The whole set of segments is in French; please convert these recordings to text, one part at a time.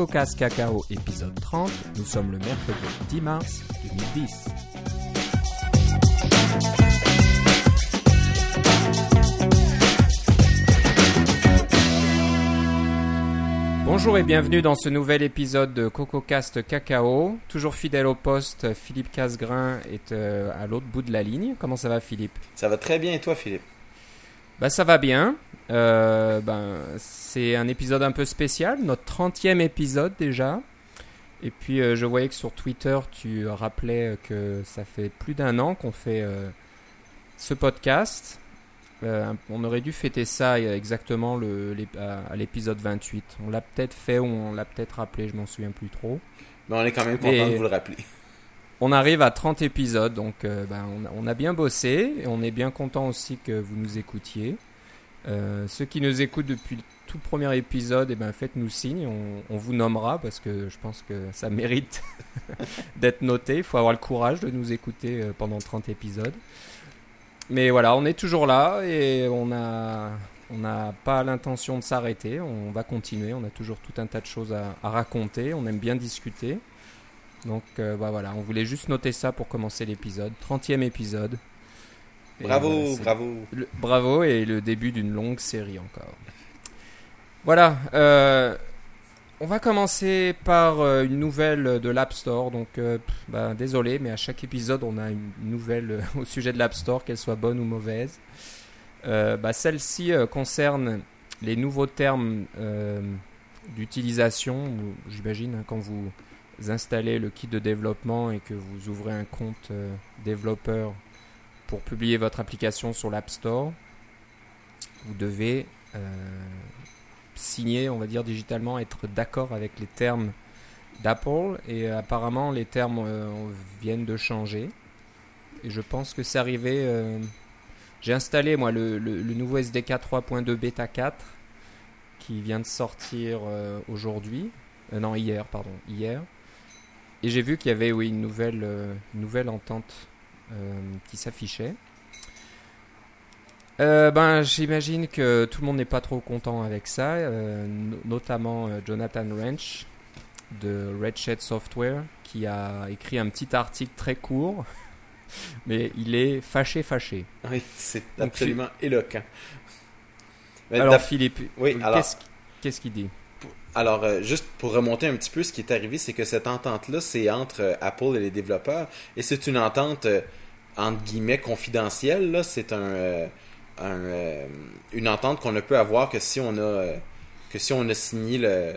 CocoCast Cacao épisode 30. Nous sommes le mercredi 10 mars 2010. Bonjour et bienvenue dans ce nouvel épisode de CocoCast Cacao. Toujours fidèle au poste, Philippe Casgrain est euh, à l'autre bout de la ligne. Comment ça va Philippe? Ça va très bien et toi Philippe? Bah, Ça va bien. Euh, ben, c'est un épisode un peu spécial, notre 30e épisode déjà. Et puis euh, je voyais que sur Twitter, tu rappelais que ça fait plus d'un an qu'on fait ce podcast. Euh, on aurait dû fêter ça exactement le, à l'épisode 28. On l'a peut-être fait ou on l'a peut-être rappelé, je m'en souviens plus trop. Mais on est quand même content de vous le rappeler. On arrive à 30 épisodes, donc euh, ben, on, a bien bossé et on est bien content aussi que vous nous écoutiez. Euh, ceux qui nous écoutent depuis le tout premier épisode, eh ben, faites-nous signe, on, vous nommera parce que je pense que ça mérite d'être noté. Il faut avoir le courage de nous écouter pendant 30 épisodes. Mais voilà, on est toujours là et on a on n'a pas l'intention de s'arrêter. On va continuer. On a toujours tout un tas de choses à, raconter. On aime bien discuter. Donc euh, bah voilà, on voulait juste noter ça pour commencer l'épisode. 30e épisode. Bravo, bravo. bravo et le début d'une longue série encore. Voilà. Euh, on va commencer par euh, une nouvelle de l'App Store. Donc, euh, bah, désolé, mais à chaque épisode, on a une nouvelle au sujet de l'App Store, qu'elle soit bonne ou mauvaise. Bah, celle-ci concerne les nouveaux termes d'utilisation. J'imagine hein, quand vous installez le kit de développement et que vous ouvrez un compte développeur pour publier votre application sur l'App Store, vous devez signer, on va dire digitalement, être d'accord avec les termes d'Apple. Et apparemment, les termes euh, viennent de changer. Et je pense que c'est arrivé. Euh, j'ai installé moi le, nouveau SDK 3.2 Beta 4 qui vient de sortir euh, aujourd'hui. non, hier, pardon, hier. Et j'ai vu qu'il y avait oui, une nouvelle, nouvelle entente qui s'affichait. Euh, ben, j'imagine que tout le monde n'est pas trop content avec ça, euh, notamment euh, Jonathan Wrench de Redshed Software qui a écrit un petit article très court, mais il est fâché, fâché. Oui, c'est absolument éloquent. alors Philippe, oui, qu'est-ce qu'il dit? Alors, juste pour remonter un petit peu, ce qui est arrivé, c'est que cette entente-là, c'est entre Apple et les développeurs, et c'est une entente, entre guillemets, confidentielle. C'est un euh, une entente qu'on ne peut avoir que si on a, euh, que si on a signé le,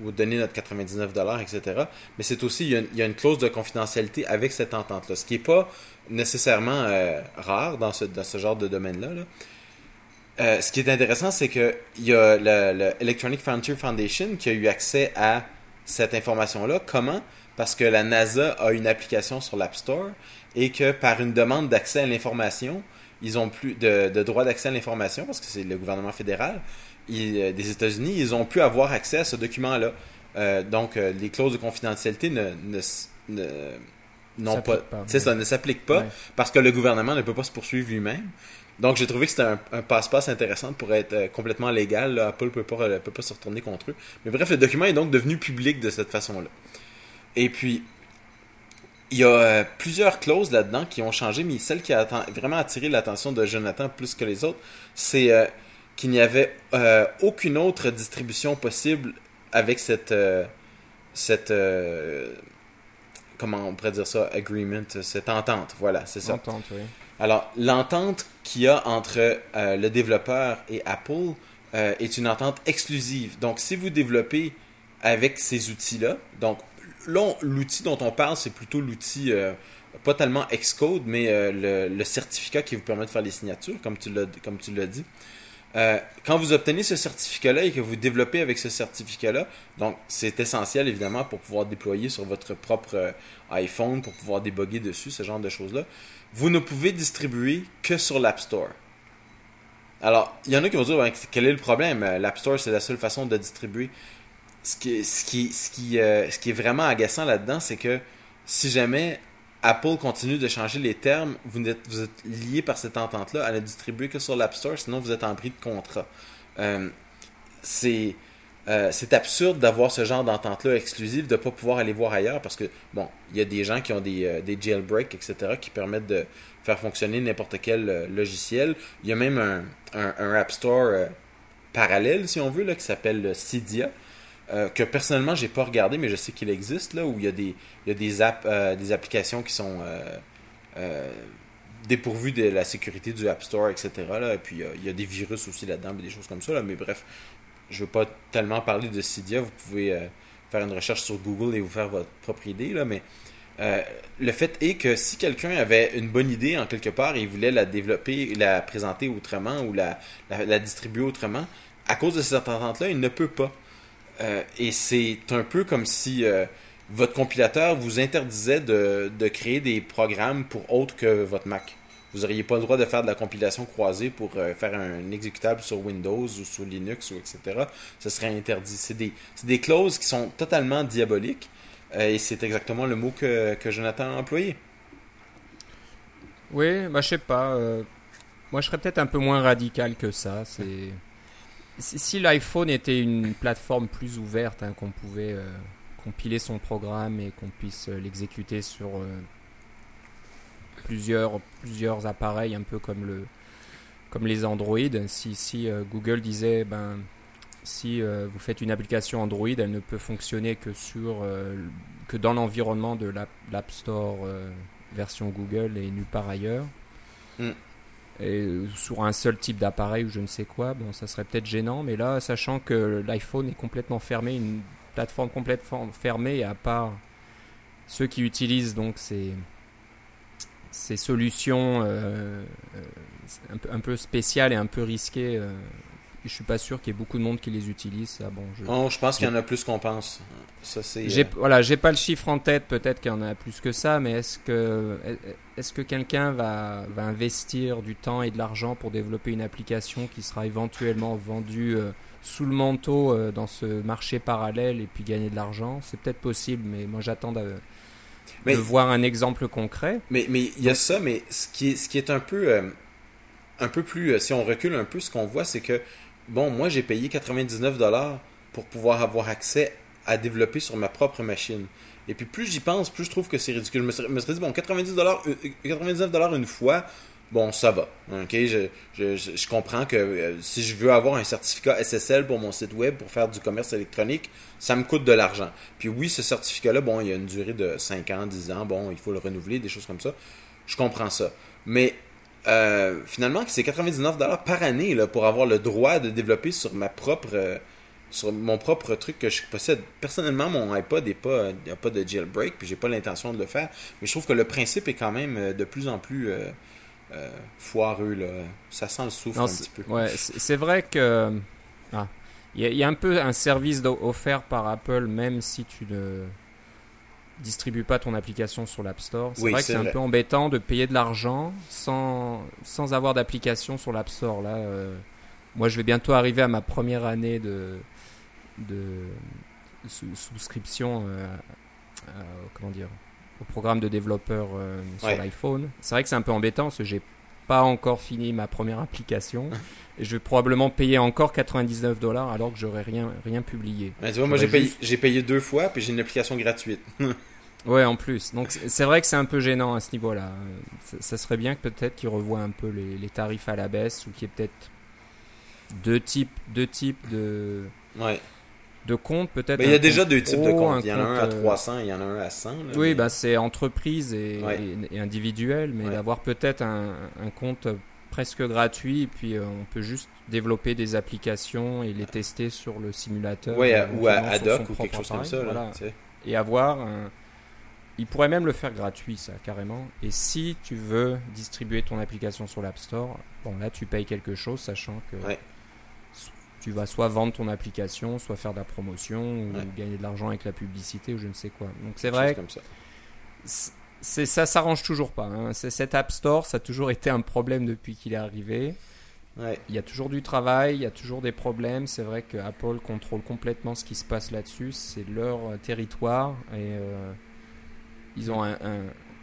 ou donné notre 99 etc. Mais c'est aussi, il y, a, une clause de confidentialité avec cette entente-là, ce qui n'est pas nécessairement euh, rare dans ce, dans ce genre de domaine-là. ce qui est intéressant, c'est qu'il y a le, Electronic Frontier Foundation qui a eu accès à cette information-là. Comment? Parce que la NASA a une application sur l'App Store et que par une demande d'accès à l'information, ils ont plus de, de droit d'accès à l'information parce que c'est le gouvernement fédéral euh, des États-Unis, ils ont pu avoir accès à ce document-là. Euh, donc, euh, les clauses de confidentialité ne, ne, pas, ça ne s'applique pas parce que le gouvernement ne peut pas se poursuivre lui-même. Donc, j'ai trouvé que c'était un, passe-passe intéressant pour être complètement légal. Apple ne peut pas, peut pas se retourner contre eux. Mais bref, le document est donc devenu public de cette façon-là. Et puis, il y a euh, plusieurs clauses là-dedans qui ont changé, mais celle qui a vraiment attiré l'attention de Jonathan plus que les autres, c'est euh, qu'il n'y avait euh, aucune autre distribution possible avec cette cette comment on pourrait dire ça agreement cette entente. Voilà c'est ça. Entente oui. Alors l'entente qu'il y a entre le développeur et Apple est une entente exclusive. Donc si vous développez avec ces outils là donc l'outil dont on parle, c'est plutôt l'outil, euh, pas tellement Xcode, mais euh, le, certificat qui vous permet de faire les signatures, comme tu l'as, dit. Euh, quand vous obtenez ce certificat-là et que vous développez avec ce certificat-là, donc c'est essentiel évidemment pour pouvoir déployer sur votre propre iPhone, pour pouvoir déboguer dessus, ce genre de choses-là, vous ne pouvez distribuer que sur l'App Store. Alors, il y en a qui vont dire, quel est le problème? L'App Store, c'est la seule façon de distribuer ce qui, ce qui, ce qui, euh, ce qui est vraiment agaçant là-dedans, c'est que si jamais Apple continue de changer les termes, vous êtes, vous êtes lié par cette entente-là à ne distribuer que sur l'App Store, sinon vous êtes en bris de contrat. Euh, c'est euh, c'est absurde d'avoir ce genre d'entente-là exclusive, de ne pas pouvoir aller voir ailleurs parce que, bon, il y a des gens qui ont des, des jailbreaks, etc., qui permettent de faire fonctionner n'importe quel logiciel. Il y a même un, un, App Store parallèle, si on veut, là, qui s'appelle Cydia. Que personnellement j'ai pas regardé mais je sais qu'il existe là où il y a des il y a des apps des applications qui sont dépourvues de la sécurité du App Store etc là, et puis il y a des virus aussi là-dedans des choses comme ça là, mais bref je veux pas tellement parler de Cydia. Vous pouvez euh, faire une recherche sur Google et vous faire votre propre idée. Là, mais euh, le fait est que si quelqu'un avait une bonne idée en quelque part et voulait la développer, la présenter autrement ou la, la, distribuer autrement, à cause de cette entente-là, il ne peut pas. Euh, et c'est un peu comme si votre compilateur vous interdisait de, de créer des programmes pour autre que votre Mac vous n'auriez pas le droit de faire de la compilation croisée pour euh, faire un exécutable sur Windows ou sur Linux ou etc. Ce serait interdit. C'est des, des, clauses qui sont totalement diaboliques euh, et c'est exactement le mot que, que, Jonathan a employé. Oui, bah, je sais pas. Euh, moi, je serais peut-être un peu moins radical que ça. C'est si l'iPhone était une plateforme plus ouverte, hein, qu'on pouvait compiler son programme et qu'on puisse l'exécuter sur plusieurs, plusieurs appareils, un peu comme, le, comme les Android. Si, si euh, Google disait, ben, si euh, vous faites une application Android, elle ne peut fonctionner que, sur, euh, que dans l'environnement de l'App Store version Google et nulle part ailleurs. Mm. Et sur un seul type d'appareil ou je ne sais quoi, bon, ça serait peut-être gênant, mais là, sachant que l'iPhone est complètement fermé, une plateforme complètement fermée, à part ceux qui utilisent donc ces, ces solutions euh, euh, un, peu, spéciales et un peu risquées. Euh, je suis pas sûr qu'il y ait beaucoup de monde qui les utilise. Ça, bon, je, oh, je pense qu'il y en a plus qu'on pense. Ça, c'est, j'ai, voilà, j'ai pas le chiffre en tête, peut-être qu'il y en a plus que ça, mais est-ce que, est-ce que quelqu'un va, va investir du temps et de l'argent pour développer une application qui sera éventuellement vendue sous le manteau dans ce marché parallèle et puis gagner de l'argent? C'est peut-être possible, mais moi j'attends mais, de voir un exemple concret. Mais mais il y a ça, mais ce qui est, ce qui est un peu euh, un peu plus euh, si on recule un peu, ce qu'on voit, c'est que bon, moi j'ai payé 99 dollars pour pouvoir avoir accès à développer sur ma propre machine. Et puis plus j'y pense, plus je trouve que c'est ridicule. Je me serais, dit bon 90 dollars 99 dollars une fois, bon, ça va. Je comprends que euh, si je veux avoir un certificat SSL pour mon site web pour faire du commerce électronique, ça me coûte de l'argent. Puis oui, ce certificat-là, bon, il y a une durée de 5 ans, 10 ans, bon, il faut le renouveler, des choses comme ça. Je comprends ça. Mais euh, finalement, c'est 99$ par année là, pour avoir le droit de développer sur ma propre. Euh, sur mon propre truc que je possède. Personnellement, mon iPod n'a pas, pas de jailbreak, puis j'ai pas l'intention de le faire. Mais je trouve que le principe est quand même de plus en plus euh, foireux. Là. Ça sent le souffle un petit peu. Ouais, c'est vrai que. Ah, il y, a un peu un service offert par Apple, même si tu ne distribues pas ton application sur l'App Store. C'est vrai que c'est un peu embêtant de payer de l'argent sans, sans avoir d'application sur l'App Store. Là, euh, moi, je vais bientôt arriver à ma première année de, de souscription. Euh, comment dire au programme de développeur euh, sur l'iPhone. C'est vrai que c'est un peu embêtant parce que j'ai pas encore fini ma première application et je vais probablement payer encore 99 dollars alors que j'aurais rien rien publié. tu vois, moi j'ai payé, payé deux fois puis j'ai une application gratuite. ouais, en plus. Donc c'est vrai que c'est un peu gênant à ce niveau-là. Ça, serait bien que peut-être qu'ils revoient un peu les, les, tarifs à la baisse ou qu'il y ait peut-être deux types deux types de ouais de compte peut-être. il y a déjà deux types de comptes. Il y en a un à 300 et il y en a un à 100. oui, bah, c'est entreprise et, individuel, mais d'avoir peut-être un, compte presque gratuit, puis euh, on peut juste développer des applications et les tester sur le simulateur. Oui, ou à Adoc ou quelque chose comme ça. et avoir un... Il pourrait même le faire gratuit, ça, carrément. Et si tu veux distribuer ton application sur l'App Store, bon, là, tu payes quelque chose, sachant que tu vas soit vendre ton application, soit faire de la promotion, ou gagner de l'argent avec la publicité, ou je ne sais quoi. Donc c'est vrai. Comme ça. C'est, ça s'arrange toujours pas. Hein. cet App Store, ça a toujours été un problème depuis qu'il est arrivé. Il y a toujours du travail, il y a toujours des problèmes. C'est vrai que Apple contrôle complètement ce qui se passe là-dessus. C'est leur euh, territoire et euh, ils ont un,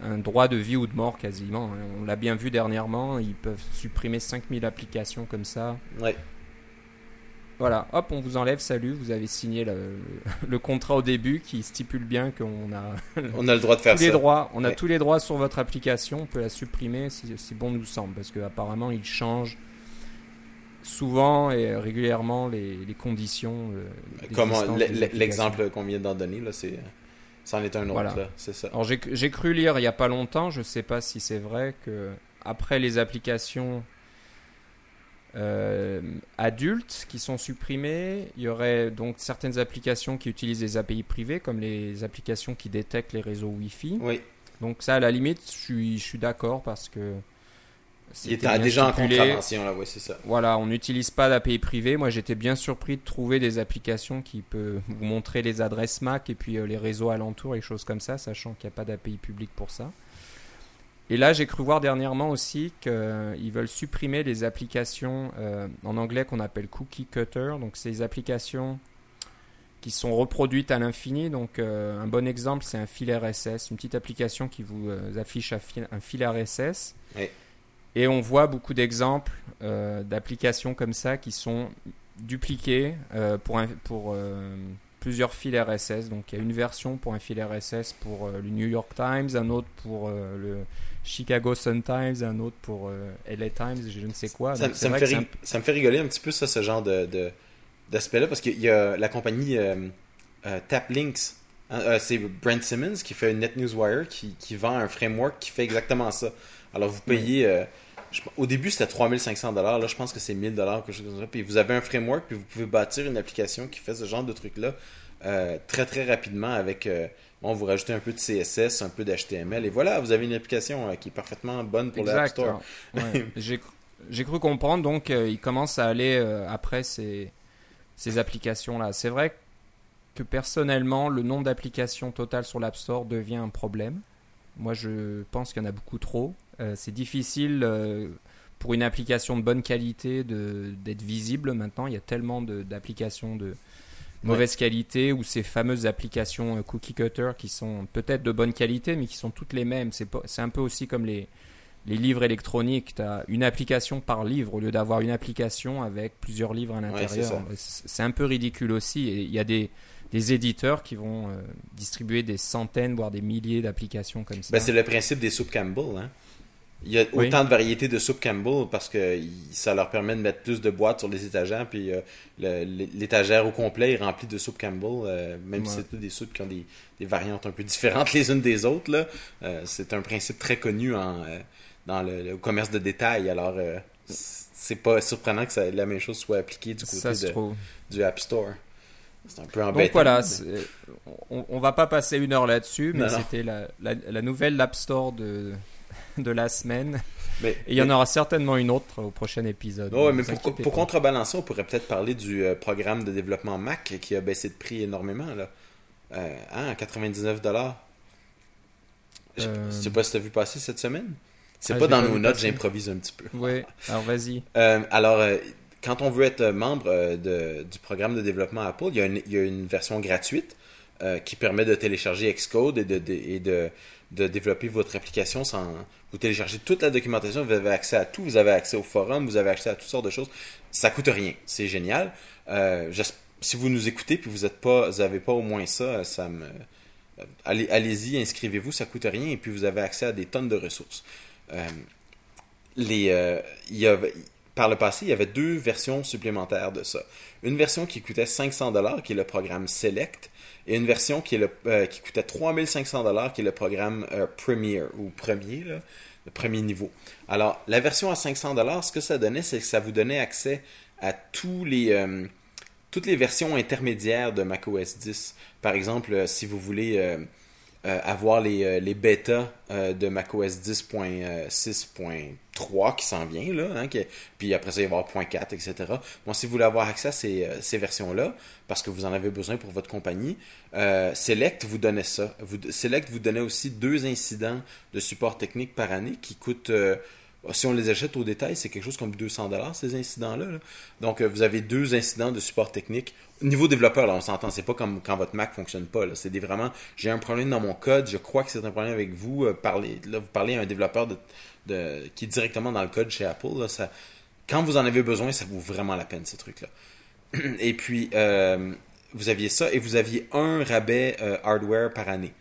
un, droit de vie ou de mort quasiment. Hein. On l'a bien vu dernièrement, ils peuvent supprimer 5000 applications comme ça. Ouais Voilà, hop, on vous enlève, salut, vous avez signé le, le contrat au début qui stipule bien qu'on a, On a le droit de faire tous les ça. droits, on a Ouais. tous les droits sur votre application, on peut la supprimer si, si bon nous semble, parce qu'apparemment il change souvent et régulièrement les, les conditions. euh, l'exemple qu'on vient d'en donner là, c'est c'en est un autre Voilà. là, c'est ça. Alors j'ai cru lire il y a pas longtemps, je sais pas si c'est vrai que après les applications euh, adultes qui sont supprimées, il y aurait donc certaines applications qui utilisent des API privées comme les applications qui détectent les réseaux Wi-Fi. Oui, Donc ça à la limite, je suis je suis d'accord parce que il était déjà stipulé. contravention là, oui, c'est ça. Voilà, on n'utilise pas d'API privée. Moi, j'étais bien surpris de trouver des applications qui peuvent vous montrer les adresses MAC et puis euh, les réseaux alentours et choses comme ça, sachant qu'il n'y a pas d'API public pour ça. Et là, j'ai cru voir dernièrement aussi qu'ils veulent supprimer les applications euh, en anglais qu'on appelle cookie cutter. Donc, c'est des applications qui sont reproduites à l'infini. Donc, euh, un bon exemple, c'est un fil RSS, une petite application qui vous euh, affiche un fil, RSS. Et on voit beaucoup d'exemples euh, d'applications comme ça qui sont dupliquées pour, un- pour plusieurs fils RSS. Donc il y a une version pour un fil RSS pour euh, le New York Times, un autre pour euh, le Chicago Sun Times, un autre pour euh, LA Times, je ne sais quoi. Ça, me fait ça me rigoler un petit peu ça, ce genre de, d'aspect-là, parce qu'il y a la compagnie euh, euh, Taplinks, hein, c'est Brent Simmons qui fait NetNewsWire qui, qui vend un framework qui fait exactement ça. Alors vous payez, je- au début c'était 3500 dollars, là je pense que c'est 1000 dollars quelque chose comme ça. Puis vous avez un framework, puis vous pouvez bâtir une application qui fait ce genre de truc-là très très rapidement avec, bon vous rajoutez un peu de CSS, un peu d'HTML, et voilà, vous avez une application euh, qui est parfaitement bonne pour l'App. Store. ouais. J'ai cru comprendre, donc euh, il commence à aller euh, après ces, ces applications-là. C'est vrai que personnellement, le nombre d'applications totales sur l'App Store devient un problème. Moi, je pense qu'il y en a beaucoup trop. Euh, c'est difficile pour une application de bonne qualité d'être visible maintenant. Il y a tellement d'applications de, mauvaise qualité ou ces fameuses applications euh, cookie cutter qui sont peut-être de bonne qualité mais qui sont toutes les mêmes. C'est un peu aussi comme les, les livres électroniques. Tu as une application par livre au lieu d'avoir une application avec plusieurs livres à l'intérieur. ça. c'est c'est un peu ridicule aussi. Et il y a des, des éditeurs qui vont euh, distribuer des centaines, voire des milliers d'applications comme ça. Ben, c'est le principe des soupes Campbell. Hein? Il y a Oui. autant de variétés de soupes Campbell parce que ça leur permet de mettre plus de boîtes sur les étagères. Puis euh, l'étagère au complet est remplie de soupes Campbell, euh, même si c'est toutes des soupes qui ont des, des variantes un peu différentes les unes des autres. là. Euh, c'est un principe très connu en, dans le, le commerce de détail. Alors, c'est pas surprenant que ça- la même chose soit appliquée du côté de- du App Store. C'est un peu embêtant. Donc voilà, on, on va pas passer une heure là-dessus, mais c'était la, la, la nouvelle App Store de, de la semaine. mais- Et il y en aura certainement une autre au prochain épisode. Oh, mais pour, contrebalancer, on pourrait peut-être parler du euh, programme de développement Mac qui a baissé de prix énormément. Là. Euh, hein, à 99 dollars. Je Euh, sais pas si tu as vu passer cette semaine. C'est Ah, pas dans nos notes, j'improvise un petit peu. Oui, alors vas-y. Euh, alors, euh, quand on veut être membre de- du programme de développement Apple, il y a une, il y a une version gratuite qui permet de télécharger Xcode et de, de- et de, de développer votre application sans. Vous téléchargez toute la documentation, vous avez accès à tout, vous avez accès au forum, vous avez accès à toutes sortes de choses. Ça coûte rien, c'est génial. Euh, si vous nous écoutez puis vous êtes pas, vous avez pas au moins ça, allez-y, inscrivez-vous, ça coûte rien et puis vous avez accès à des tonnes de ressources. Euh, euh, par le passé, il y avait deux versions supplémentaires de ça. Une version qui coûtait 500 dollars, qui est le programme Select, et une version qui, est le, euh, qui coûtait 3500 dollars, qui est le programme euh, Premier, ou Premier, le premier niveau. Alors, la version à 500 dollars, ce que ça donnait, c'est que ça vous donnait accès à tous les, euh, toutes les versions intermédiaires de macOS 10. Par exemple, si vous voulez avoir les, les bêtas de macOS 10.6.3 qui s'en vient, là, hein, puis après ça, il va y avoir .4, etc. Bon, si vous voulez avoir accès à ces, euh, ces versions-là, parce que vous en avez besoin pour votre compagnie, euh, Select vous donnait ça. Select vous donnait aussi deux incidents de support technique par année qui coûtent... euh, si on les achète au détail, c'est quelque chose comme 200 dollars ces incidents-là. là. Donc, euh, vous avez deux incidents de support technique. Au niveau développeur, là, on s'entend, c'est pas comme quand votre Mac fonctionne pas. C'est des vraiment, j'ai un problème dans mon code, je crois que c'est un problème avec vous. euh, parlez, là, vous parlez à un développeur qui est directement dans le code chez Apple. quand vous en avez besoin, ça vaut vraiment la peine, ces trucs-là. et puis, euh, vous aviez ça et vous aviez un rabais hardware par année.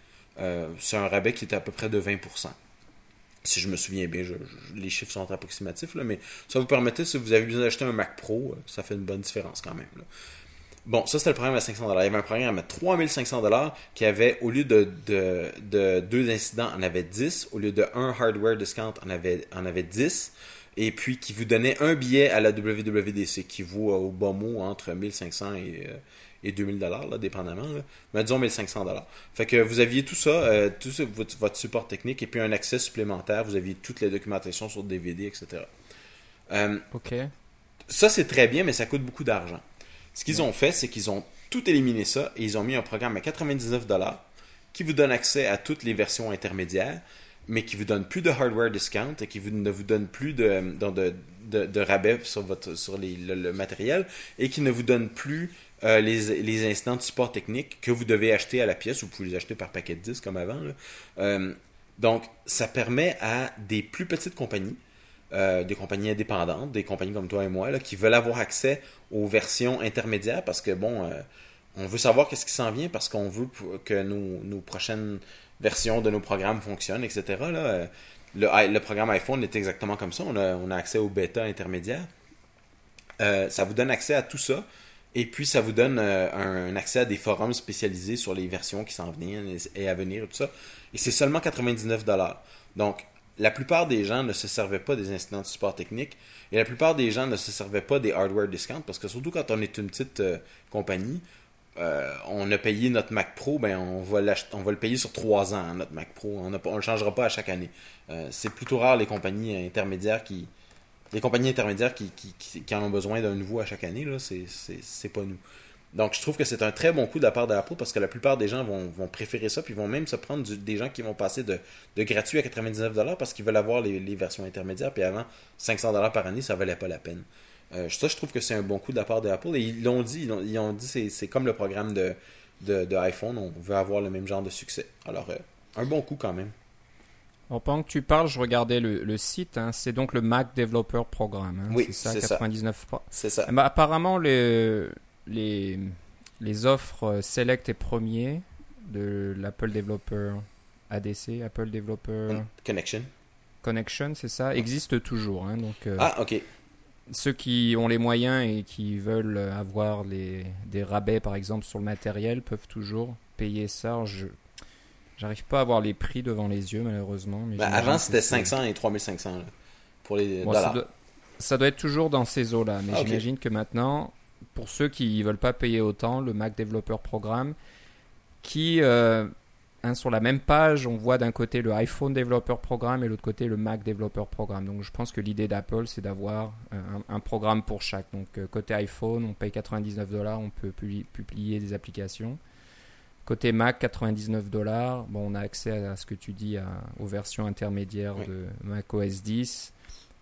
C'est un rabais qui était à peu près de 20%. Si je me souviens bien, les chiffres sont approximatifs, là, mais ça vous permettait, si vous avez besoin d'acheter un Mac Pro, euh, ça fait une bonne différence quand même. Bon, ça c'était le programme à 500 Il y avait un programme à 3500 qui avait, au lieu de deux incidents, en avait 10. Au lieu de un hardware discount, en avait, en avait 10. Et puis qui vous donnait un billet à la WWDC qui vaut euh, au bas mot entre 1500 et, euh, et 2000 dollars, là, dépendamment. Là. Mais disons 1500 dollars. Fait que vous aviez tout ça, euh, tout ça, votre, votre support technique et puis un accès supplémentaire. Vous aviez toutes les documentations sur DVD, etc. Euh, Ok. ça, c'est très bien, mais ça coûte beaucoup d'argent. Ce qu'ils ont fait, c'est qu'ils ont tout éliminé ça et ils ont mis un programme à 99$ qui vous donne accès à toutes les versions intermédiaires, mais qui vous donne plus de hardware discount et qui ne vous donne plus de, de rabais sur, votre, sur le, matériel et qui ne vous donne plus euh, les, les instants de support technique que vous devez acheter à la pièce. Vous pouvez les acheter par paquet de 10 comme avant. Euh, donc, ça permet à des plus petites compagnies euh, des compagnies indépendantes, des compagnies comme toi et moi, qui veulent avoir accès aux versions intermédiaires parce que, bon, euh, on veut savoir qu'est-ce qui s'en vient parce qu'on veut que nos, nos prochaines versions de nos programmes fonctionnent, etc. Là, Euh, le, programme iPhone est exactement comme ça. On a, accès aux bêta intermédiaires. Euh, ça vous donne accès à tout ça. Et puis, ça vous donne euh, un, accès à des forums spécialisés sur les versions qui s'en viennent et, à venir et tout ça. Et c'est seulement 99$. Donc, la plupart des gens ne se servaient pas des incidents de support technique et la plupart des gens ne se servaient pas des hardware discounts parce que surtout quand on est une petite compagnie, euh, on a payé notre Mac Pro, ben on va, le payer sur trois ans, hein, notre Mac Pro. On ne le changera pas à chaque année. Euh, c'est plutôt rare les compagnies intermédiaires qui. Les compagnies intermédiaires qui, en ont besoin d'un nouveau à chaque année, là, c'est, pas nous. Donc je trouve que c'est un très bon coup de la part d'Apple parce que la plupart des gens vont, préférer ça, puis vont même se prendre des gens qui vont passer de, de gratuit à 99$ parce qu'ils veulent avoir les, les versions intermédiaires, puis avant 500$ par année, ça valait pas la peine. Euh, ça, je trouve que c'est un bon coup de la part d'Apple. Et ils l'ont dit, ils ont dit c'est, c'est comme le programme de, de, de iPhone, on veut avoir le même genre de succès. Alors, euh, un bon coup quand même. Alors, pendant que tu parles, je regardais le, le site. hein. c'est donc le Mac Developer Programme. hein. Oui, c'est ça, c'est ça. 99. pro- C'est ça. Eh ben, apparemment, les, les, les offres euh, Select et Premier de l'Apple Developer ADC, Apple Developer Connection. Connection, c'est ça, existent toujours. hein. donc, euh, Ah, ok. Ceux qui ont les moyens et qui veulent avoir les, des rabais, par exemple, sur le matériel, peuvent toujours payer ça. Je j'arrive pas à avoir les prix devant les yeux, malheureusement. mais j'imagine avant, c'était c'est- 500 et 3500 là, pour les Bon, ça, doit, ça doit être toujours dans ces eaux-là, mais Ah, j'imagine que maintenant, pour ceux qui veulent pas payer autant, le Mac Developer Programme, qui, euh, hein, sur la même page, on voit d'un côté le iPhone Developer Programme et l'autre côté le Mac Developer Programme. Donc je pense que l'idée d'Apple, c'est d'avoir euh, un, un programme pour chaque. Donc euh, côté iPhone, on paye 99 dollars, on peut publi- publier des applications. Côté Mac, 99 dollars. Bon, on a accès à ce que tu dis à- aux versions intermédiaires Oui. de Mac OS 10.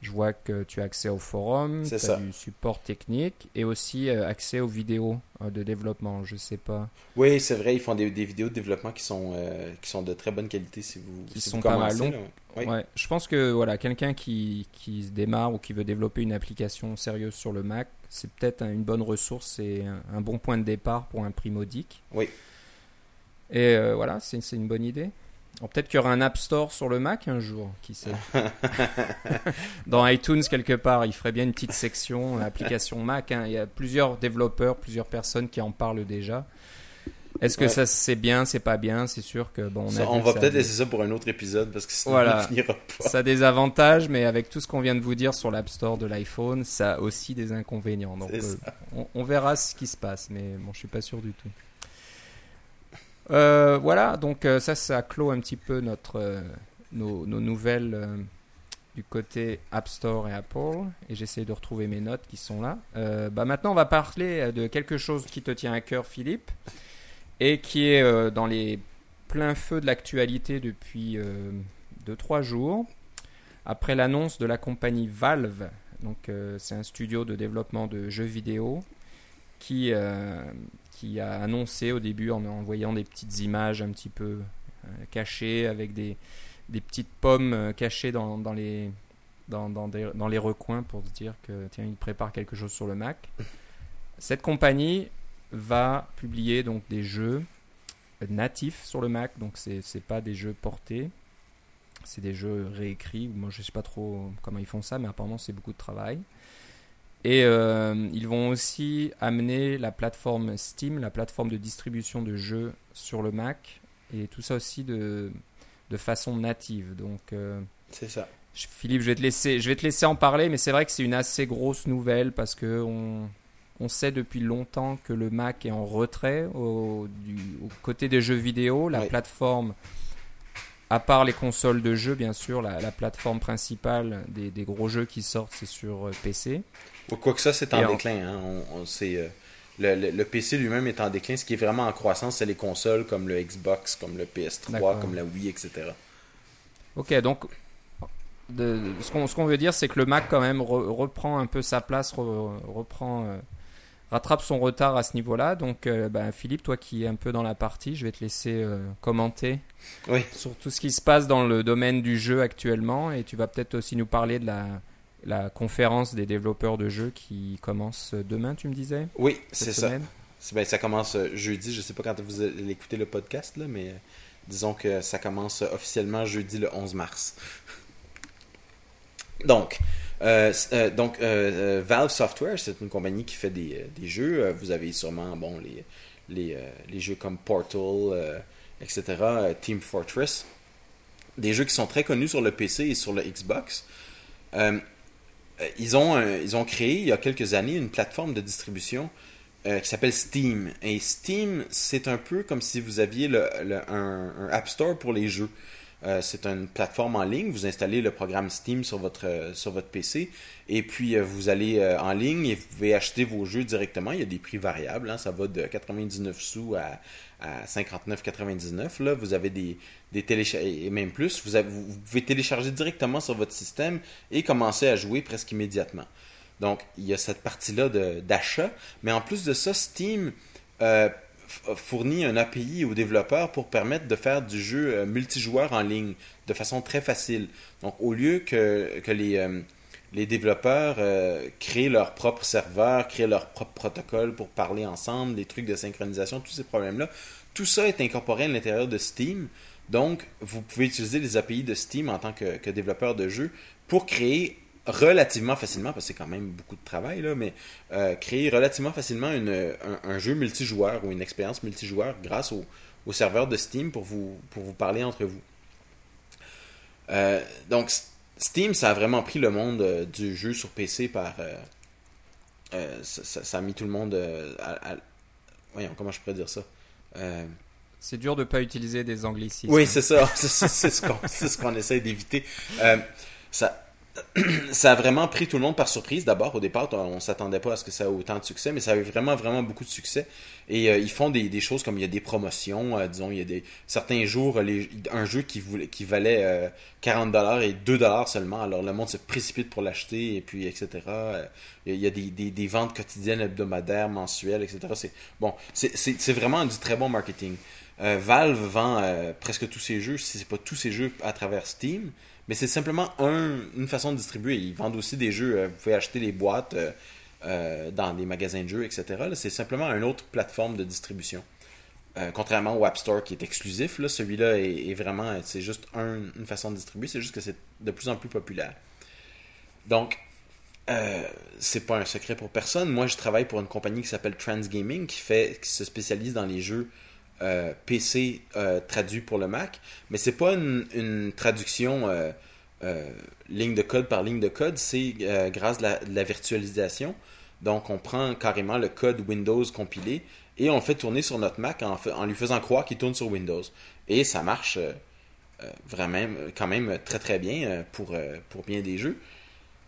Je vois que tu as accès au forum, tu ça. as du support technique et aussi euh, accès aux vidéos euh, de développement. Je sais pas. Oui, c'est vrai, ils font des, des vidéos de développement qui sont, euh, qui sont de très bonne qualité si vous, Qui si sont vous pas mal là. Oui. Ouais, je pense que voilà, quelqu'un qui, qui se démarre ou qui veut développer une application sérieuse sur le Mac, c'est peut-être un- une bonne ressource et un, un bon point de départ pour un prix modique. Oui. Et voilà, c'est une bonne idée. Alors, Peut-être qu'il y aura un App Store sur le Mac un jour, qui sait. Dans iTunes, quelque part, il ferait bien une petite section euh, application Mac. hein. Il y a plusieurs développeurs, plusieurs personnes qui en parlent déjà. Est-ce que Ouais. ça c'est bien, c'est pas bien? C'est sûr que bon, on, Ça, a on vu va peut-être laisser ça pour un autre épisode parce que sinon Voilà. on finira pas. ça a des avantages, mais avec tout ce qu'on vient de vous dire sur l'App Store de l'iPhone, ça a aussi des inconvénients. Donc, euh, on, on verra ce qui se passe, mais bon, je suis pas sûr du tout. Euh, voilà, donc euh, ça, ça clôt un petit peu notre, euh, nos, nos nouvelles du côté App Store et Apple. Et j'essaie de retrouver mes notes qui sont là. Bah maintenant, on va parler de quelque chose qui te tient à cœur, Philippe, et qui est dans les pleins feux de l'actualité depuis 2-3 jours. Après l'annonce de la compagnie Valve, donc c'est un studio de développement de jeux vidéo qui, qui a annoncé au début en envoyant des petites images un petit peu euh, cachées avec des, des petites pommes euh, cachées dans, dans les, dans, dans, les recoins pour se dire que tiens, il prépare quelque chose sur le Mac. cette compagnie va publier donc des jeux natifs sur le Mac, donc c'est c'est pas des jeux portés, c'est des jeux réécrits. Moi, je sais pas trop comment ils font ça, mais apparemment c'est beaucoup de travail. Et euh, ils vont aussi amener la plateforme Steam, la plateforme de distribution de jeux sur le Mac, et tout ça aussi de, de façon native. Donc, euh, C'est ça. je- Philippe, je vais te laisser, je vais te laisser en parler, mais c'est vrai que c'est une assez grosse nouvelle parce que on, on sait depuis longtemps que le Mac est en retrait au, du, au côté des jeux vidéo. La Oui. plateforme, à part les consoles de jeux, bien sûr, la, la plateforme principale des, des gros jeux qui sortent, c'est sur euh, PC. Quoi que ça, c'est en Et déclin. Hein. On, on- euh, le, le- le PC lui-même est en déclin. Ce qui est vraiment en croissance, c'est les consoles comme le Xbox, comme le PS3, D'accord. comme la Wii, etc. Ok, donc de- de- ce qu'on veut dire, c'est que le Mac quand même re- reprend un peu sa place, re- reprend, euh, rattrape son retard à ce niveau-là. Donc, euh, ben, Philippe, toi qui es un peu dans la partie, je vais te laisser euh, commenter Oui. sur tout ce qui se passe dans le domaine du jeu actuellement, et tu vas peut-être aussi nous parler de la, la conférence des développeurs de jeux qui commence demain, tu me disais? Oui, c'est ça. ben, ça commence euh, jeudi. Je sais pas quand vous allez écouter le podcast, là, mais euh, disons que ça commence euh, officiellement jeudi le 11 mars. Donc, euh, euh, donc euh, Valve Software, c'est une compagnie qui fait des, des jeux. Vous avez sûrement bon, les, les, les jeux comme Portal, etc., Team Fortress. Des jeux qui sont très connus sur le PC et sur le Xbox. Ils, ont, ils ont créé il y a quelques années une plateforme de distribution qui s'appelle Steam. Et Steam, c'est un peu comme si vous aviez le- un, un App Store pour les jeux. Euh, c'est une plateforme en ligne. Vous installez le programme Steam sur votre, euh, PC et puis euh, vous allez en ligne et vous pouvez acheter vos jeux directement. Il y a des prix variables. hein. Ça va de 99 sous à, à 59,99. Là, vous avez des, téléchargements et même plus. Vous, vous pouvez télécharger directement sur votre système et commencer à jouer presque immédiatement. Donc, il y a cette partie-là d'achat. Mais en plus de ça, Steam fournit un API aux développeurs pour permettre de faire du jeu euh, multijoueur en ligne de façon très facile. Donc, au lieu que, euh, les développeurs euh, créent leur propre serveur, créent leur propre protocole pour parler ensemble, des trucs de synchronisation, tous ces problèmes-là, tout ça est incorporé à l'intérieur de Steam. Donc, vous pouvez utiliser les API de Steam en tant que développeur de jeu pour créer relativement facilement, parce que c'est quand même beaucoup de travail, là, mais euh, créer relativement facilement une, un, un jeu multijoueur ou une expérience multijoueur grâce au, au serveur de Steam pour vous, pour vous parler entre vous. Euh, donc, Steam, ça a vraiment pris le monde euh, du jeu sur PC par... ça, ça- ça a mis tout le monde à, à- Voyons, comment je pourrais dire ça C'est dur de pas utiliser des anglicismes. oui, c'est ça. C'est ce qu'on ce essaie d'éviter. Euh, ça, ça a vraiment pris tout le monde par surprise. D'abord, au départ, on s'attendait pas à ce que ça ait autant de succès, mais ça a eu vraiment, vraiment beaucoup de succès. Et euh, ils font des, des choses comme il y a des promotions, euh, disons, il y a des certains jours, un jeu qui, valait euh, 40$ et 2$ seulement. Alors le monde se précipite pour l'acheter, et puis etc. Euh, Il y a, des, des, des ventes quotidiennes, hebdomadaires, mensuelles, etc. C'est bon, c'est- vraiment du très bon marketing. Euh, Valve vend euh, presque tous ses jeux, si c'est pas tous ses jeux à travers Steam, mais c'est simplement un, une façon de distribuer. Ils vendent aussi des jeux, euh, vous pouvez acheter des boîtes euh, euh, dans des magasins de jeux, etc. C'est simplement une autre plateforme de distribution. Contrairement au App Store qui est exclusif, là, celui-là est, vraiment, c'est juste un- une façon de distribuer, c'est juste que c'est de plus en plus populaire. Donc, euh, c'est pas un secret pour personne. Moi, je travaille pour une compagnie qui s'appelle Transgaming, qui fait, qui se spécialise dans les jeux euh, PC euh, traduits pour le Mac, mais c'est pas une, traduction euh, ligne de code par ligne de code, c'est grâce à la, la virtualisation. Donc, on prend carrément le code Windows compilé et on le fait tourner sur notre Mac en, lui faisant croire qu'il tourne sur Windows. Et ça marche vraiment quand même très très bien pour, pour bien des jeux.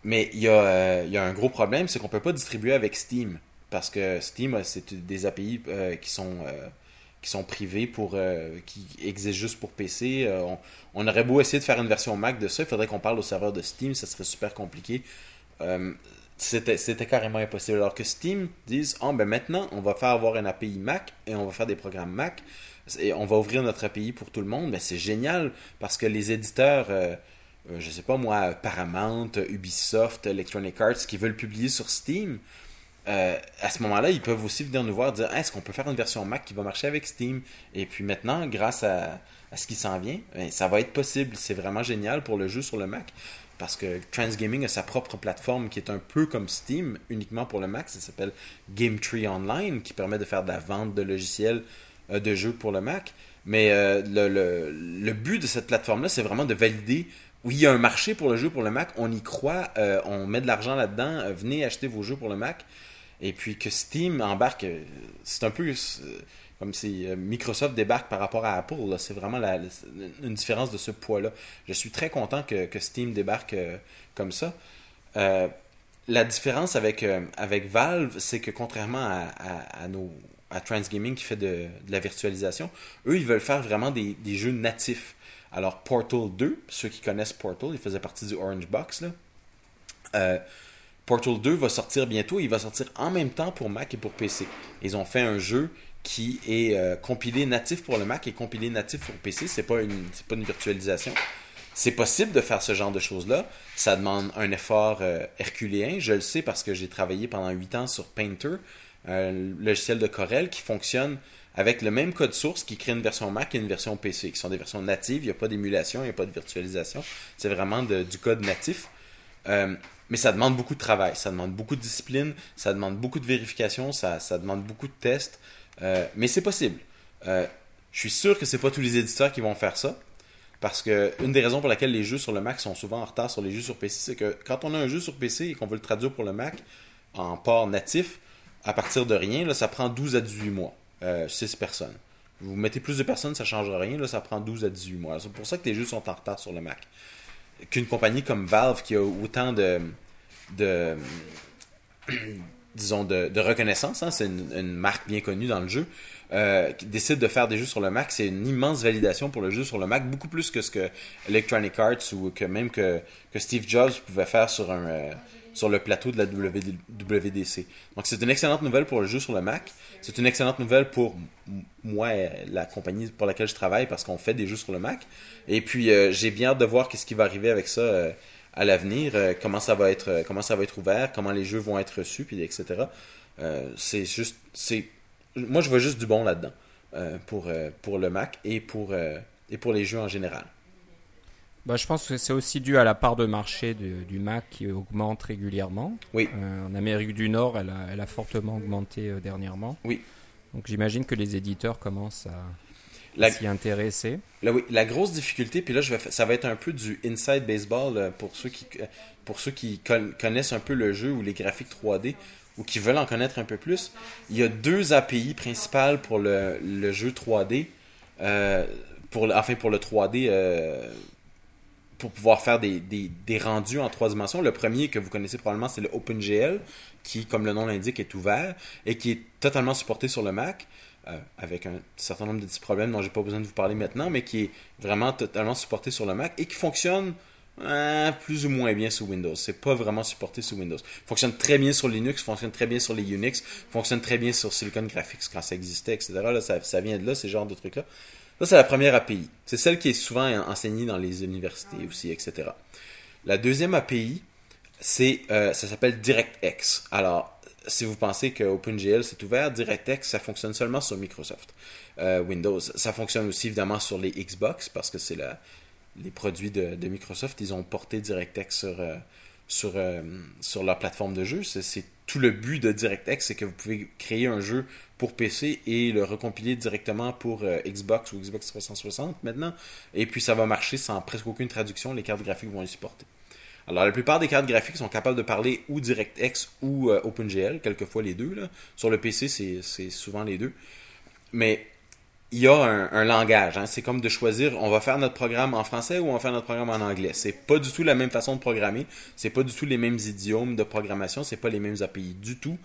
Mais il y, a, il y a un gros problème, c'est qu'on peut pas distribuer avec Steam. Parce que Steam, c'est des API qui sont qui sont privés pour euh, qui existent juste pour PC. Euh, on, aurait beau essayer de faire une version Mac de ça, il faudrait qu'on parle au serveur de Steam, ça serait super compliqué. Euh, c'était carrément impossible. Alors que Steam disent oh, ben maintenant on va faire avoir une API Mac et on va faire des programmes Mac et on va ouvrir notre API pour tout le monde. Ben c'est génial parce que les éditeurs je sais pas moi, Paramount, Ubisoft, Electronic Arts qui veulent publier sur Steam, euh, à ce moment-là, ils peuvent aussi venir nous voir dire est-ce qu'on peut faire une version Mac qui va marcher avec Steam? Et puis maintenant, grâce à, ce qui s'en vient, ben, ça va être possible. C'est vraiment génial pour le jeu sur le Mac parce que Transgaming a sa propre plateforme qui est un peu comme Steam, uniquement pour le Mac. Ça s'appelle Game Tree Online, qui permet de faire de la vente de logiciels euh, de jeux pour le Mac. Mais euh, le, but de cette plateforme-là, c'est vraiment de valider oui, il y a un marché pour le jeu pour le Mac, on y croit, on met de l'argent là-dedans, venez acheter vos jeux pour le Mac. Et puis que Steam embarque, euh, c'est un peu euh, comme si euh, Microsoft débarque par rapport à Apple. C'est vraiment une différence de ce poids-là. Je suis très content que, Steam débarque comme ça. la différence avec, avec Valve, c'est que contrairement à, nos, à Transgaming qui fait de, la virtualisation, eux, ils veulent faire vraiment des, jeux natifs. Alors, Portal 2, ceux qui connaissent Portal, il faisait partie du Orange Box. Là. Portal 2 va sortir bientôt. Il va sortir en même temps pour Mac et pour PC. Ils ont fait un jeu qui est euh, compilé natif pour le Mac et compilé natif pour PC. C'est pas pas une virtualisation. C'est possible de faire ce genre de choses-là. Ça demande un effort euh, herculéen. Je le sais parce que j'ai travaillé pendant 8 ans sur Painter, un logiciel de Corel qui fonctionne avec le même code source qui crée une version Mac et une version PC, qui sont des versions natives. Il n'y a pas d'émulation, il n'y a pas de virtualisation. C'est vraiment du code natif. Euh, mais ça demande beaucoup de travail, ça demande beaucoup de discipline, ça demande beaucoup de vérification, ça, demande beaucoup de tests. Euh, mais c'est possible. Euh, je suis sûr que c'est pas tous les éditeurs qui vont faire ça. Parce que une des raisons pour laquelle les jeux sur le Mac sont souvent en retard sur les jeux sur PC, c'est que quand on a un jeu sur PC et qu'on veut le traduire pour le Mac en port natif, à partir de rien, là, ça prend 12 à 18 mois. 6 euh, personnes. Vous mettez plus de personnes, ça ne change rien, là, ça prend 12 à 18 mois. C'est pour ça que les jeux sont en retard sur le Mac. Qu'une compagnie comme Valve qui a autant de, disons, de, reconnaissance. Hein, c'est une, marque bien connue dans le jeu. Euh, qui décide de faire des jeux sur le Mac, c'est une immense validation pour le jeu sur le Mac, beaucoup plus que ce que Electronic Arts ou que même que, que Steve Jobs pouvait faire sur un euh, sur le plateau de la WDC. Donc c'est une excellente nouvelle pour le jeu sur le Mac. C'est une excellente nouvelle pour moi, la compagnie pour laquelle je travaille, parce qu'on fait des jeux sur le Mac. Et puis euh, j'ai bien hâte de voir qu'est-ce qui va arriver avec ça à l'avenir, euh, comment ça va être euh, comment ça va être ouvert, comment les jeux vont être reçus, puis etc. Euh, c'est juste moi je vois juste du bon là-dedans pour pour le Mac et pour et pour les jeux en général. Bah, je pense que c'est aussi dû à la part de marché du Mac qui augmente régulièrement. Oui. en Amérique du Nord, elle a, elle a fortement augmenté dernièrement. Oui. Donc j'imagine que les éditeurs commencent à, la, s'y intéresser. oui, la grosse difficulté, puis là, je vais, ça va être un peu du inside baseball euh, pour ceux qui, euh, pour ceux qui connaissent un peu le jeu ou les graphiques 3D ou qui veulent en connaître un peu plus. Il y a deux API principales pour le, le jeu 3D, euh, pour, enfin pour le 3D, pour pouvoir faire des, des, rendus en trois dimensions. Le premier que vous connaissez probablement, c'est le OpenGL, qui, comme le nom l'indique, est ouvert et qui est totalement supporté sur le Mac. Euh, avec un certain nombre de petits problèmes dont j'ai pas besoin de vous parler maintenant, mais qui est vraiment totalement supporté sur le Mac et qui fonctionne euh, plus ou moins bien sous Windows. C'est pas vraiment supporté sous Windows. Fonctionne très bien sur Linux, fonctionne très bien sur les Unix, fonctionne très bien sur Silicon Graphics quand ça existait, etc. Là, ça, ça vient de là, ces genres de trucs-là. Ça, c'est la première API. C'est celle qui est souvent enseignée dans les universités aussi, etc. La deuxième API, c'est, euh, ça s'appelle DirectX. Alors, si vous pensez que OpenGL c'est ouvert, DirectX ça fonctionne seulement sur Microsoft euh, Windows. Ça fonctionne aussi évidemment sur les Xbox parce que c'est les produits de, Microsoft. Ils ont porté DirectX sur, euh, sur, euh, leur plateforme de jeu. C'est tout le but de DirectX, c'est que vous pouvez créer un jeu pour PC et le recompiler directement pour Xbox ou Xbox 360 maintenant. Et puis ça va marcher sans presque aucune traduction. Les cartes graphiques vont les supporter. Alors, la plupart des cartes graphiques sont capables de parler ou DirectX ou euh, OpenGL, quelquefois les deux. Sur le PC, c'est souvent les deux. Mais il y a un, langage. Hein. C'est comme de choisir, on va faire notre programme en français ou on va faire notre programme en anglais. C'est pas du tout la même façon de programmer. C'est pas du tout les mêmes idiomes de programmation. C'est pas les mêmes API du tout.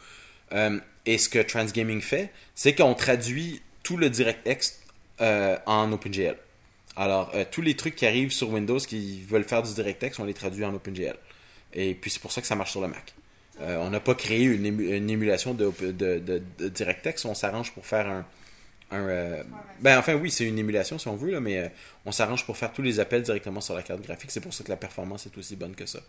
Euh, et ce que Transgaming fait, c'est qu'on traduit tout le DirectX euh, en OpenGL. Alors, euh, tous les trucs qui arrivent sur Windows qui veulent faire du DirectX, on les traduit en OpenGL. Et puis, c'est pour ça que ça marche sur le Mac. Euh, on n'a pas créé une, émulation de, DirectX, on s'arrange pour faire un. Euh, ben, enfin, oui, c'est une émulation si on veut, mais on s'arrange pour faire tous les appels directement sur la carte graphique. C'est pour ça que la performance est aussi bonne que ça.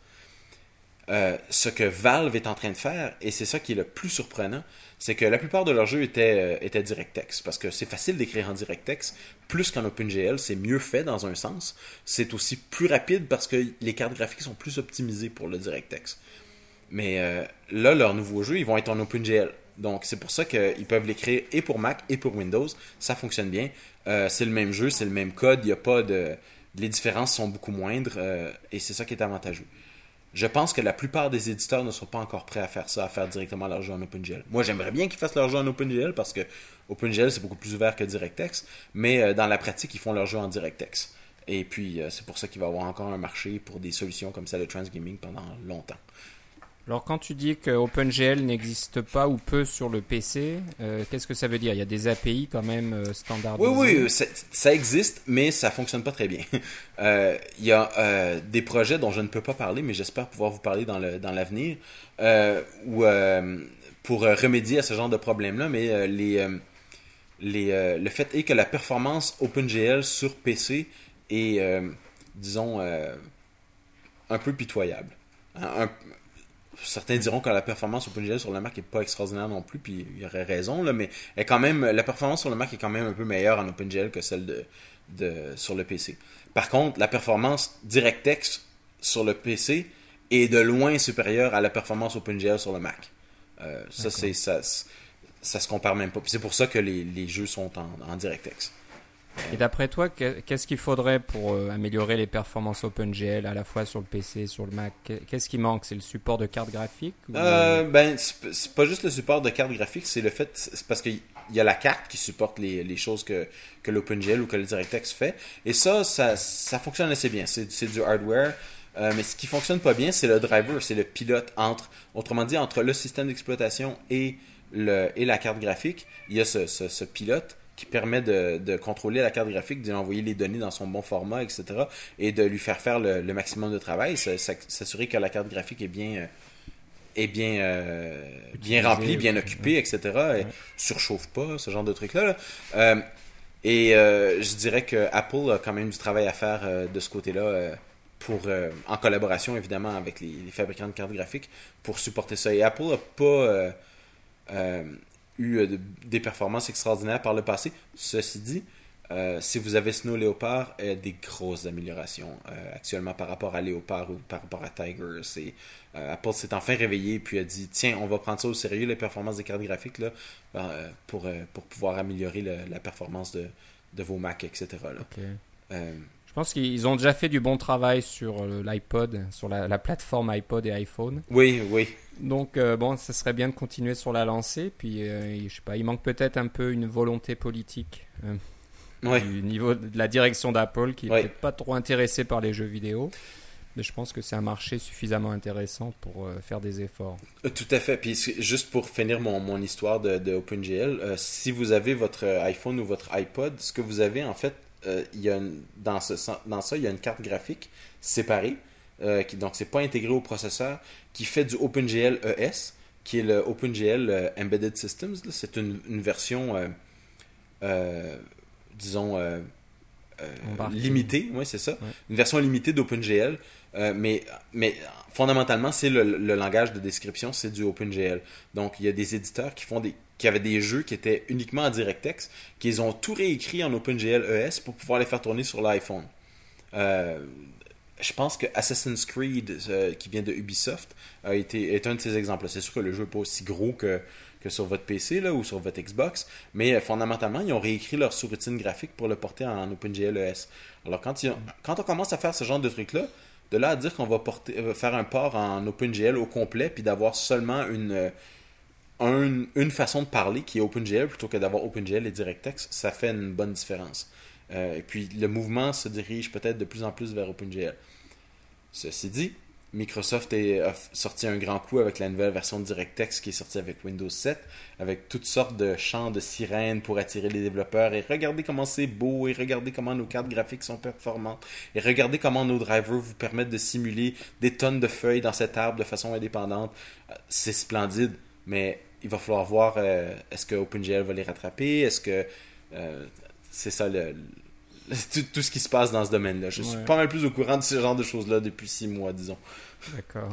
euh, ce que Valve est en train de faire, et c'est ça qui est le plus surprenant, c'est que la plupart de leurs jeux étaient, euh, étaient DirectX, parce que c'est facile d'écrire en DirectX, plus qu'en OpenGL, c'est mieux fait dans un sens. C'est aussi plus rapide parce que les cartes graphiques sont plus optimisées pour le DirectX. Mais euh, là, leurs nouveaux jeux, ils vont être en OpenGL. Donc, c'est pour ça qu'ils peuvent l'écrire et pour Mac et pour Windows. Ça fonctionne bien. c'est le même jeu, c'est le même code. Il n'y a pas de. Les différences sont beaucoup moindres et c'est ça qui est avantageux. Je pense que la plupart des éditeurs ne sont pas encore prêts à faire ça, à faire directement leur jeu en OpenGL. Moi, j'aimerais bien qu'ils fassent leur jeu en OpenGL parce que OpenGL, c'est beaucoup plus ouvert que DirectX, mais euh, dans la pratique, ils font leur jeu en DirectX. Et puis, euh, c'est pour ça qu'il va y avoir encore un marché pour des solutions comme celle de Transgaming pendant longtemps. Alors quand tu dis que OpenGL n'existe pas ou peu sur le PC, euh, qu'est-ce que ça veut dire? Il y a des API quand même euh, Oui, oui, ça, existe, mais ça fonctionne pas très bien. Euh, il y a des projets dont je ne peux pas parler, mais j'espère pouvoir vous parler dans l'avenir, ou pour remédier à ce genre de problème-là, mais les, les, le fait est que la performance OpenGL sur PC est, disons, un peu pitoyable. Un, certains diront que la performance OpenGL sur le Mac est pas extraordinaire non plus, puis il y aurait raison, là, mais quand même, la performance sur le Mac est quand même un peu meilleure en OpenGL que celle de, de, sur le PC. Par contre, la performance DirectX sur le PC est de loin supérieure à la performance OpenGL sur le Mac. Euh, ça, c'est ça, ça se compare même pas. C'est pour ça que les, les jeux sont en, en DirectX. Et d'après toi, qu'est-ce qu'il faudrait pour euh, améliorer les performances OpenGL à la fois sur le PC sur le Mac? Qu'est-ce qui manque? C'est le support de carte graphique euh, Ben, c'est pas juste le support de carte graphique, c'est le fait, c'est parce qu'il y a la carte qui supporte les, choses que, que l'OpenGL ou que le DirectX fait. Et ça, ça, fonctionne assez bien. C'est du hardware. Euh, mais ce qui fonctionne pas bien, c'est le driver, c'est le pilote entre, autrement dit, entre le système d'exploitation et, et la carte graphique. Il y a ce, ce pilote qui permet de, contrôler la carte graphique, d'y envoyer les données dans son bon format, etc. et de lui faire faire le, maximum de travail, s'assurer que la carte graphique est bien euh, est bien euh, bien remplie, bien occupée, etc. Et surchauffe pas, ce genre de trucs-là. Euh, et je dirais que Apple a quand même du travail à faire de ce côté-là pour en collaboration évidemment avec les, les, fabricants de cartes graphiques pour supporter ça. Et Apple n'a pas eu euh, des performances extraordinaires par le passé. Ceci dit, euh, si vous avez Snow Leopard, il y a des grosses améliorations euh, actuellement par rapport à Leopard ou par rapport à Tiger. C'est, Apple s'est enfin réveillé puis a dit tiens, on va prendre ça au sérieux, les performances des cartes graphiques, là, pour, pour pouvoir améliorer la performance de, de vos Mac, etc. pense qu'ils ont déjà fait du bon travail sur l'iPod, sur la, la, plateforme iPod et iPhone. Oui, oui. Donc euh, bon, ça serait bien de continuer sur la lancée. Puis euh, je sais pas, il manque peut-être un peu une volonté politique euh, du niveau de la direction d'Apple qui n'est pas trop intéressée par les jeux vidéo. Mais je pense que c'est un marché suffisamment intéressant pour faire des efforts. Tout à fait. Puis juste pour finir mon, mon histoire de, de OpenGL, si vous avez votre iPhone ou votre iPod, ce que vous avez en fait, il y a dans ça, il y a une carte graphique séparée euh, qui, donc c'est pas intégré au processeur, qui fait du OpenGL ES, qui est le OpenGL euh, Embedded Systems. C'est une, version, euh, disons, limitée, oui, c'est ça. Une version limitée d'OpenGL, mais, mais fondamentalement, c'est le, langage de description, c'est du OpenGL. Donc, il y a des éditeurs qui font des qui avaient des jeux qui étaient uniquement en DirectX, qu'ils ont tout réécrit en OpenGL ES pour pouvoir les faire tourner sur l'iPhone. Euh, je pense que Assassin's Creed, euh, qui vient de Ubisoft, a été, est un de ces exemples. C'est sûr que le jeu n'est pas aussi gros que, que sur votre PC là, ou sur votre Xbox, mais euh, fondamentalement, ils ont réécrit leur sous-routine graphique pour le porter en OpenGL ES. Alors, quand, on commence à faire ce genre de truc-là, de là à dire qu'on va porter, euh, faire un port en OpenGL au complet, puis d'avoir seulement une, une façon de parler qui est OpenGL plutôt que d'avoir OpenGL et DirectX, ça fait une bonne différence. et puis le mouvement se dirige peut-être de plus en plus vers OpenGL. Ceci dit, Microsoft a sorti un grand coup avec la nouvelle version de DirectX qui est sortie avec Windows 7, avec toutes sortes de chants de sirènes pour attirer les développeurs. Et regardez comment c'est beau, et regardez comment nos cartes graphiques sont performantes, et regardez comment nos drivers vous permettent de simuler des tonnes de feuilles dans cet arbre de façon indépendante. Euh, c'est splendide, mais il va falloir voir euh, est-ce que OpenGL va les rattraper, est-ce que euh, c'est ça le, tout, ce qui se passe dans ce domaine-là. Je suis pas mal plus au courant de ce genre de choses-là depuis six mois, disons. D'accord.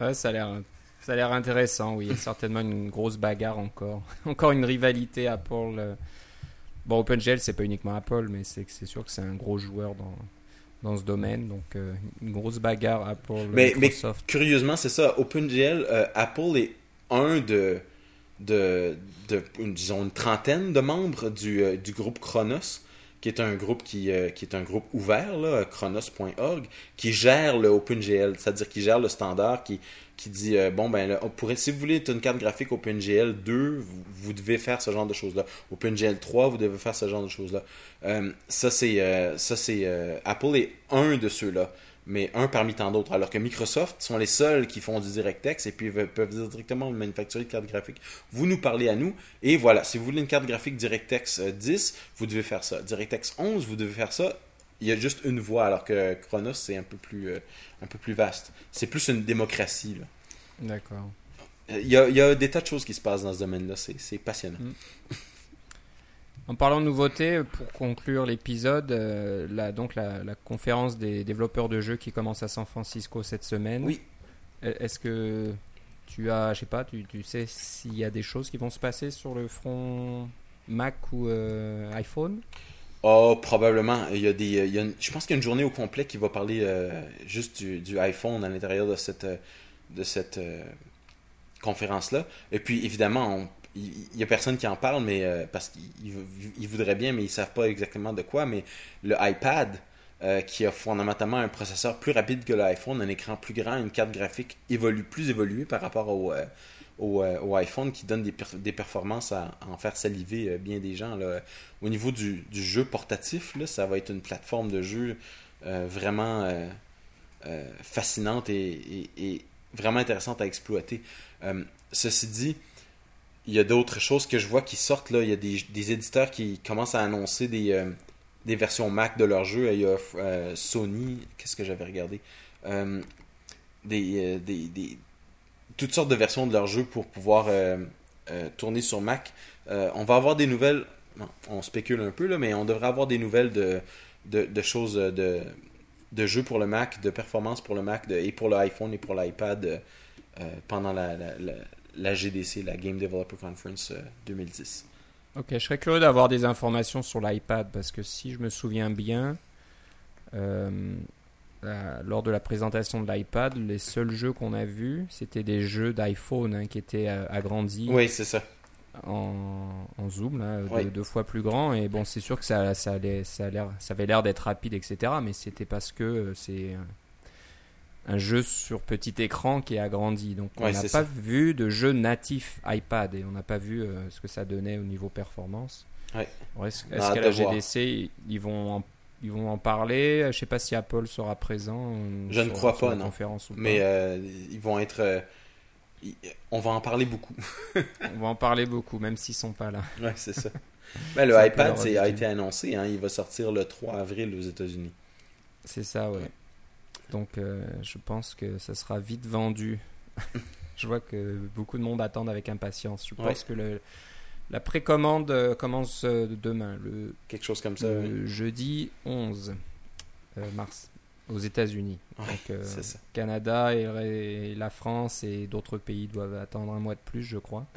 Ouais, ça a l'air ça a l'air intéressant, oui. Il y a certainement une grosse bagarre encore. encore une rivalité Apple. euh. Bon, OpenGL, c'est pas uniquement Apple, mais c'est c'est sûr que c'est un gros joueur dans, dans ce domaine. Donc, euh, une grosse bagarre Apple, Mais- mais- Microsoft. Curieusement, c'est ça. OpenGL, euh, Apple est un de, de, de une, disons, une trentaine de membres du, euh, du groupe Chronos, qui est un groupe qui, euh, qui est un groupe ouvert, là, chronos.org, qui gère le OpenGL, c'est-à-dire qui gère le standard, qui, qui dit euh, bon ben là, si vous voulez une carte graphique OpenGL 2, vous, vous devez faire ce genre de choses là. OpenGL 3, vous devez faire ce genre de choses là. Euh, ça c'est ça c'est Apple est un de ceux-là, mais un parmi tant d'autres. Alors que Microsoft sont les seuls qui font du DirectX et puis peuvent, peuvent dire directement manufacturer de carte graphique. Vous nous parlez à nous et voilà, si vous voulez une carte graphique DirectX euh, 10, vous devez faire ça. DirectX 11, vous devez faire ça. Il y a juste une voie, alors que Chronos c'est un peu plus euh, un peu plus vaste. C'est plus une démocratie là. D'accord. Euh, Il y, a, il y a des tas de choses qui se passent dans ce domaine-là. C'est c'est passionnant. En parlant de nouveautés, pour conclure l'épisode, euh, la, donc la, la conférence des développeurs de jeux qui commence à San Francisco cette semaine. Oui. E- Est-ce que tu as, je sais pas, tu, tu sais s'il y a des choses qui vont se passer sur le front Mac ou euh, iPhone? Oh, probablement. Il y a des, il y a une- je pense qu'il y a une journée au complet qui va parler euh, juste du, du iPhone à l'intérieur de cette, euh, de cette euh, conférence-là. Et puis, évidemment, on- il il y a personne qui en parle, mais euh, parce qu'ils ils- ils voudraient bien, mais ils savent pas exactement de quoi. Mais le iPad, euh, qui a fondamentalement un processeur plus rapide que l'iPhone, un écran plus grand, une carte graphique évolue, plus évoluée par rapport au, euh, au, iPhone, qui donne des, des performances à, en faire saliver bien des gens. Là. Au niveau du, du jeu portatif, là, ça va être une plateforme de jeu vraiment fascinante et, et- vraiment intéressante à exploiter. Ceci dit, il y a d'autres choses que je vois qui sortent. Là. Il y a des, éditeurs qui commencent à annoncer des, euh, des versions Mac de leurs jeux. Il y a euh, Sony, qu'est-ce que j'avais regardé? Euh, des, des, des- toutes sortes de versions de leurs jeux pour pouvoir tourner sur Mac. On va avoir des nouvelles, on spécule un peu, là, mais on devrait avoir des nouvelles de, de, de choses de, de jeux pour le Mac, de performance pour le Mac et pour l'iPhone et pour l'iPad pendant la, la, la GDC, la Game Developer Conference euh, 2010. Ok, je serais curieux d'avoir des informations sur l'iPad parce que si je me souviens bien, euh, lors de la présentation de l'iPad, les seuls jeux qu'on a vus, c'était des jeux d'iPhone hein, qui étaient euh, agrandis Oui, c'est ça. en, en zoom, là, deux, Ouais. deux fois plus grand. Et bon, c'est sûr que ça, ça, allait, ça, a l'air- ça avait l'air d'être rapide, etc. Mais c'était parce que euh, c'est un, jeu sur petit écran qui est agrandi. Donc on Ouais, n'a pas ça. vu de jeu natif iPad et on n'a pas vu euh, ce que ça donnait au niveau performance. Ouais. Est-ce qu'à la. GDC, ils vont en, ils vont en parler? Je sais pas si Apple sera présent. euh, Je ne crois pas, non. conférence ou Mais euh, ils vont être. euh, ils- on va en parler beaucoup. On va en parler beaucoup, même s'ils sont pas là. Ouais, c'est ça. Ben, le iPad a été annoncé. Hein, il va sortir le 3 avril aux États-Unis. C'est ça, ouais. Donc, euh, je pense que ça sera vite vendu. je vois que beaucoup de monde attendent avec impatience. Je pense Ouais. que le, la précommande euh, commence euh, demain, le, Quelque chose comme ça. le jeudi 11 euh, mars, aux États-Unis. Ouais, Donc, euh. Canada et, et la France et d'autres pays doivent attendre un mois de plus, je crois.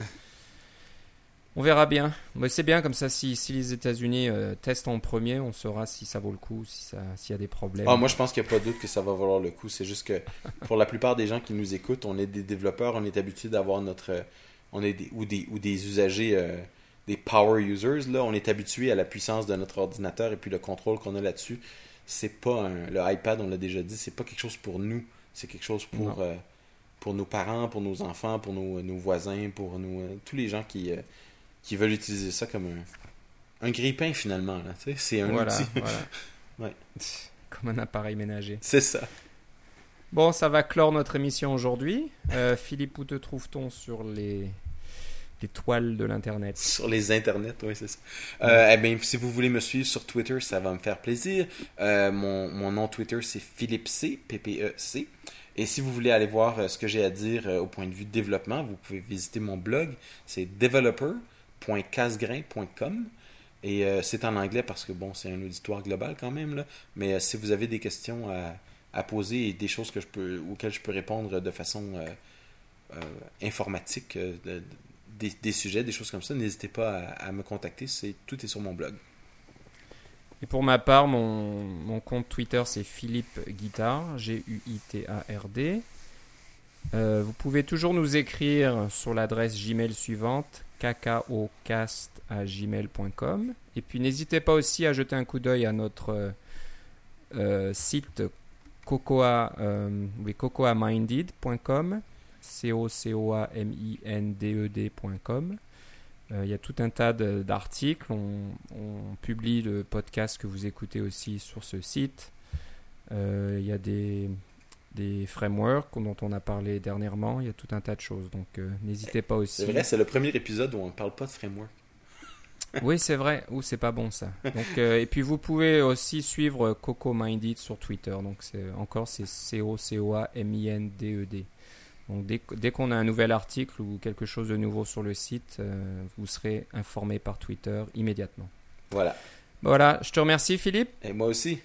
On verra bien. Mais c'est bien comme ça, si, si les États-Unis euh, testent en premier, on saura si ça vaut le coup, si ça- s'il y a des problèmes. Ah, moi, je pense qu'il n'y a pas de doute que ça va valoir le coup. C'est juste que pour la plupart des gens qui nous écoutent, on est des développeurs, on est habitué d'avoir notre. euh, On est des, ou, des, ou des usagers, euh, des power users. Là, on est habitué à la puissance de notre ordinateur et puis le contrôle qu'on a là-dessus. C'est pas un, le iPad, on l'a déjà dit, c'est pas quelque chose pour nous. C'est quelque chose pour, euh, pour nos parents, pour nos enfants, pour nos, nos voisins, pour nos, tous les gens qui, qui veulent utiliser ça comme un, un grille-pain finalement. là, tu sais. C'est un voilà, outil. voilà. Ouais. Comme un appareil ménager. C'est ça. Bon, ça va clore notre émission aujourd'hui. Euh, Philippe, où te trouve-t-on sur les, les toiles de l'Internet? Sur les internets, oui, c'est ça. Euh, eh bien, si vous voulez me suivre sur Twitter, ça va me faire plaisir. Euh, mon, mon nom Twitter, c'est Philippe C, P-P-E-C. Et si vous voulez aller voir ce que j'ai à dire au point de vue développement, vous pouvez visiter mon blog. C'est developer.casgrain.com. Et euh, c'est en anglais parce que, bon, c'est un auditoire global quand même. Là. Mais euh, si vous avez des questions à, à poser et des choses que je peux, auxquelles je peux répondre de façon informatique, des, sujets, des choses comme ça, n'hésitez pas à, me contacter. C'est, tout est sur mon blog. Et pour ma part, mon, mon compte Twitter, c'est Philippe Guitard, G-U-I-T-A-R-D. Euh, vous pouvez toujours nous écrire sur l'adresse Gmail suivante, kakaocast.gmail.com. Et puis n'hésitez pas aussi à jeter un coup d'œil à notre euh, site cocoa, euh, cocoaminded.com, c o c o a m i n d e d.com. Il y a tout un tas d'articles. On, on, publie le podcast que vous écoutez aussi sur ce site. Il y a des, des frameworks dont on a parlé dernièrement. Il y a tout un tas de choses. Donc euh, n'hésitez pas aussi. C'est vrai, c'est le premier épisode où on ne parle pas de framework. oui, c'est vrai. Ou c'est pas bon ça. Donc, euh, et puis vous pouvez aussi suivre Coco Minded sur Twitter. Donc c'est encore c'est C O C O A M I N D E D. Donc dès, dès qu'on a un nouvel article ou quelque chose de nouveau sur le site, euh, vous serez informé par Twitter immédiatement. Voilà. Voilà, je te remercie Philippe. Et moi aussi.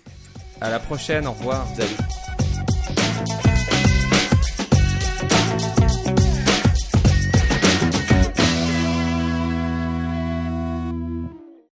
À la prochaine, au revoir. Salut.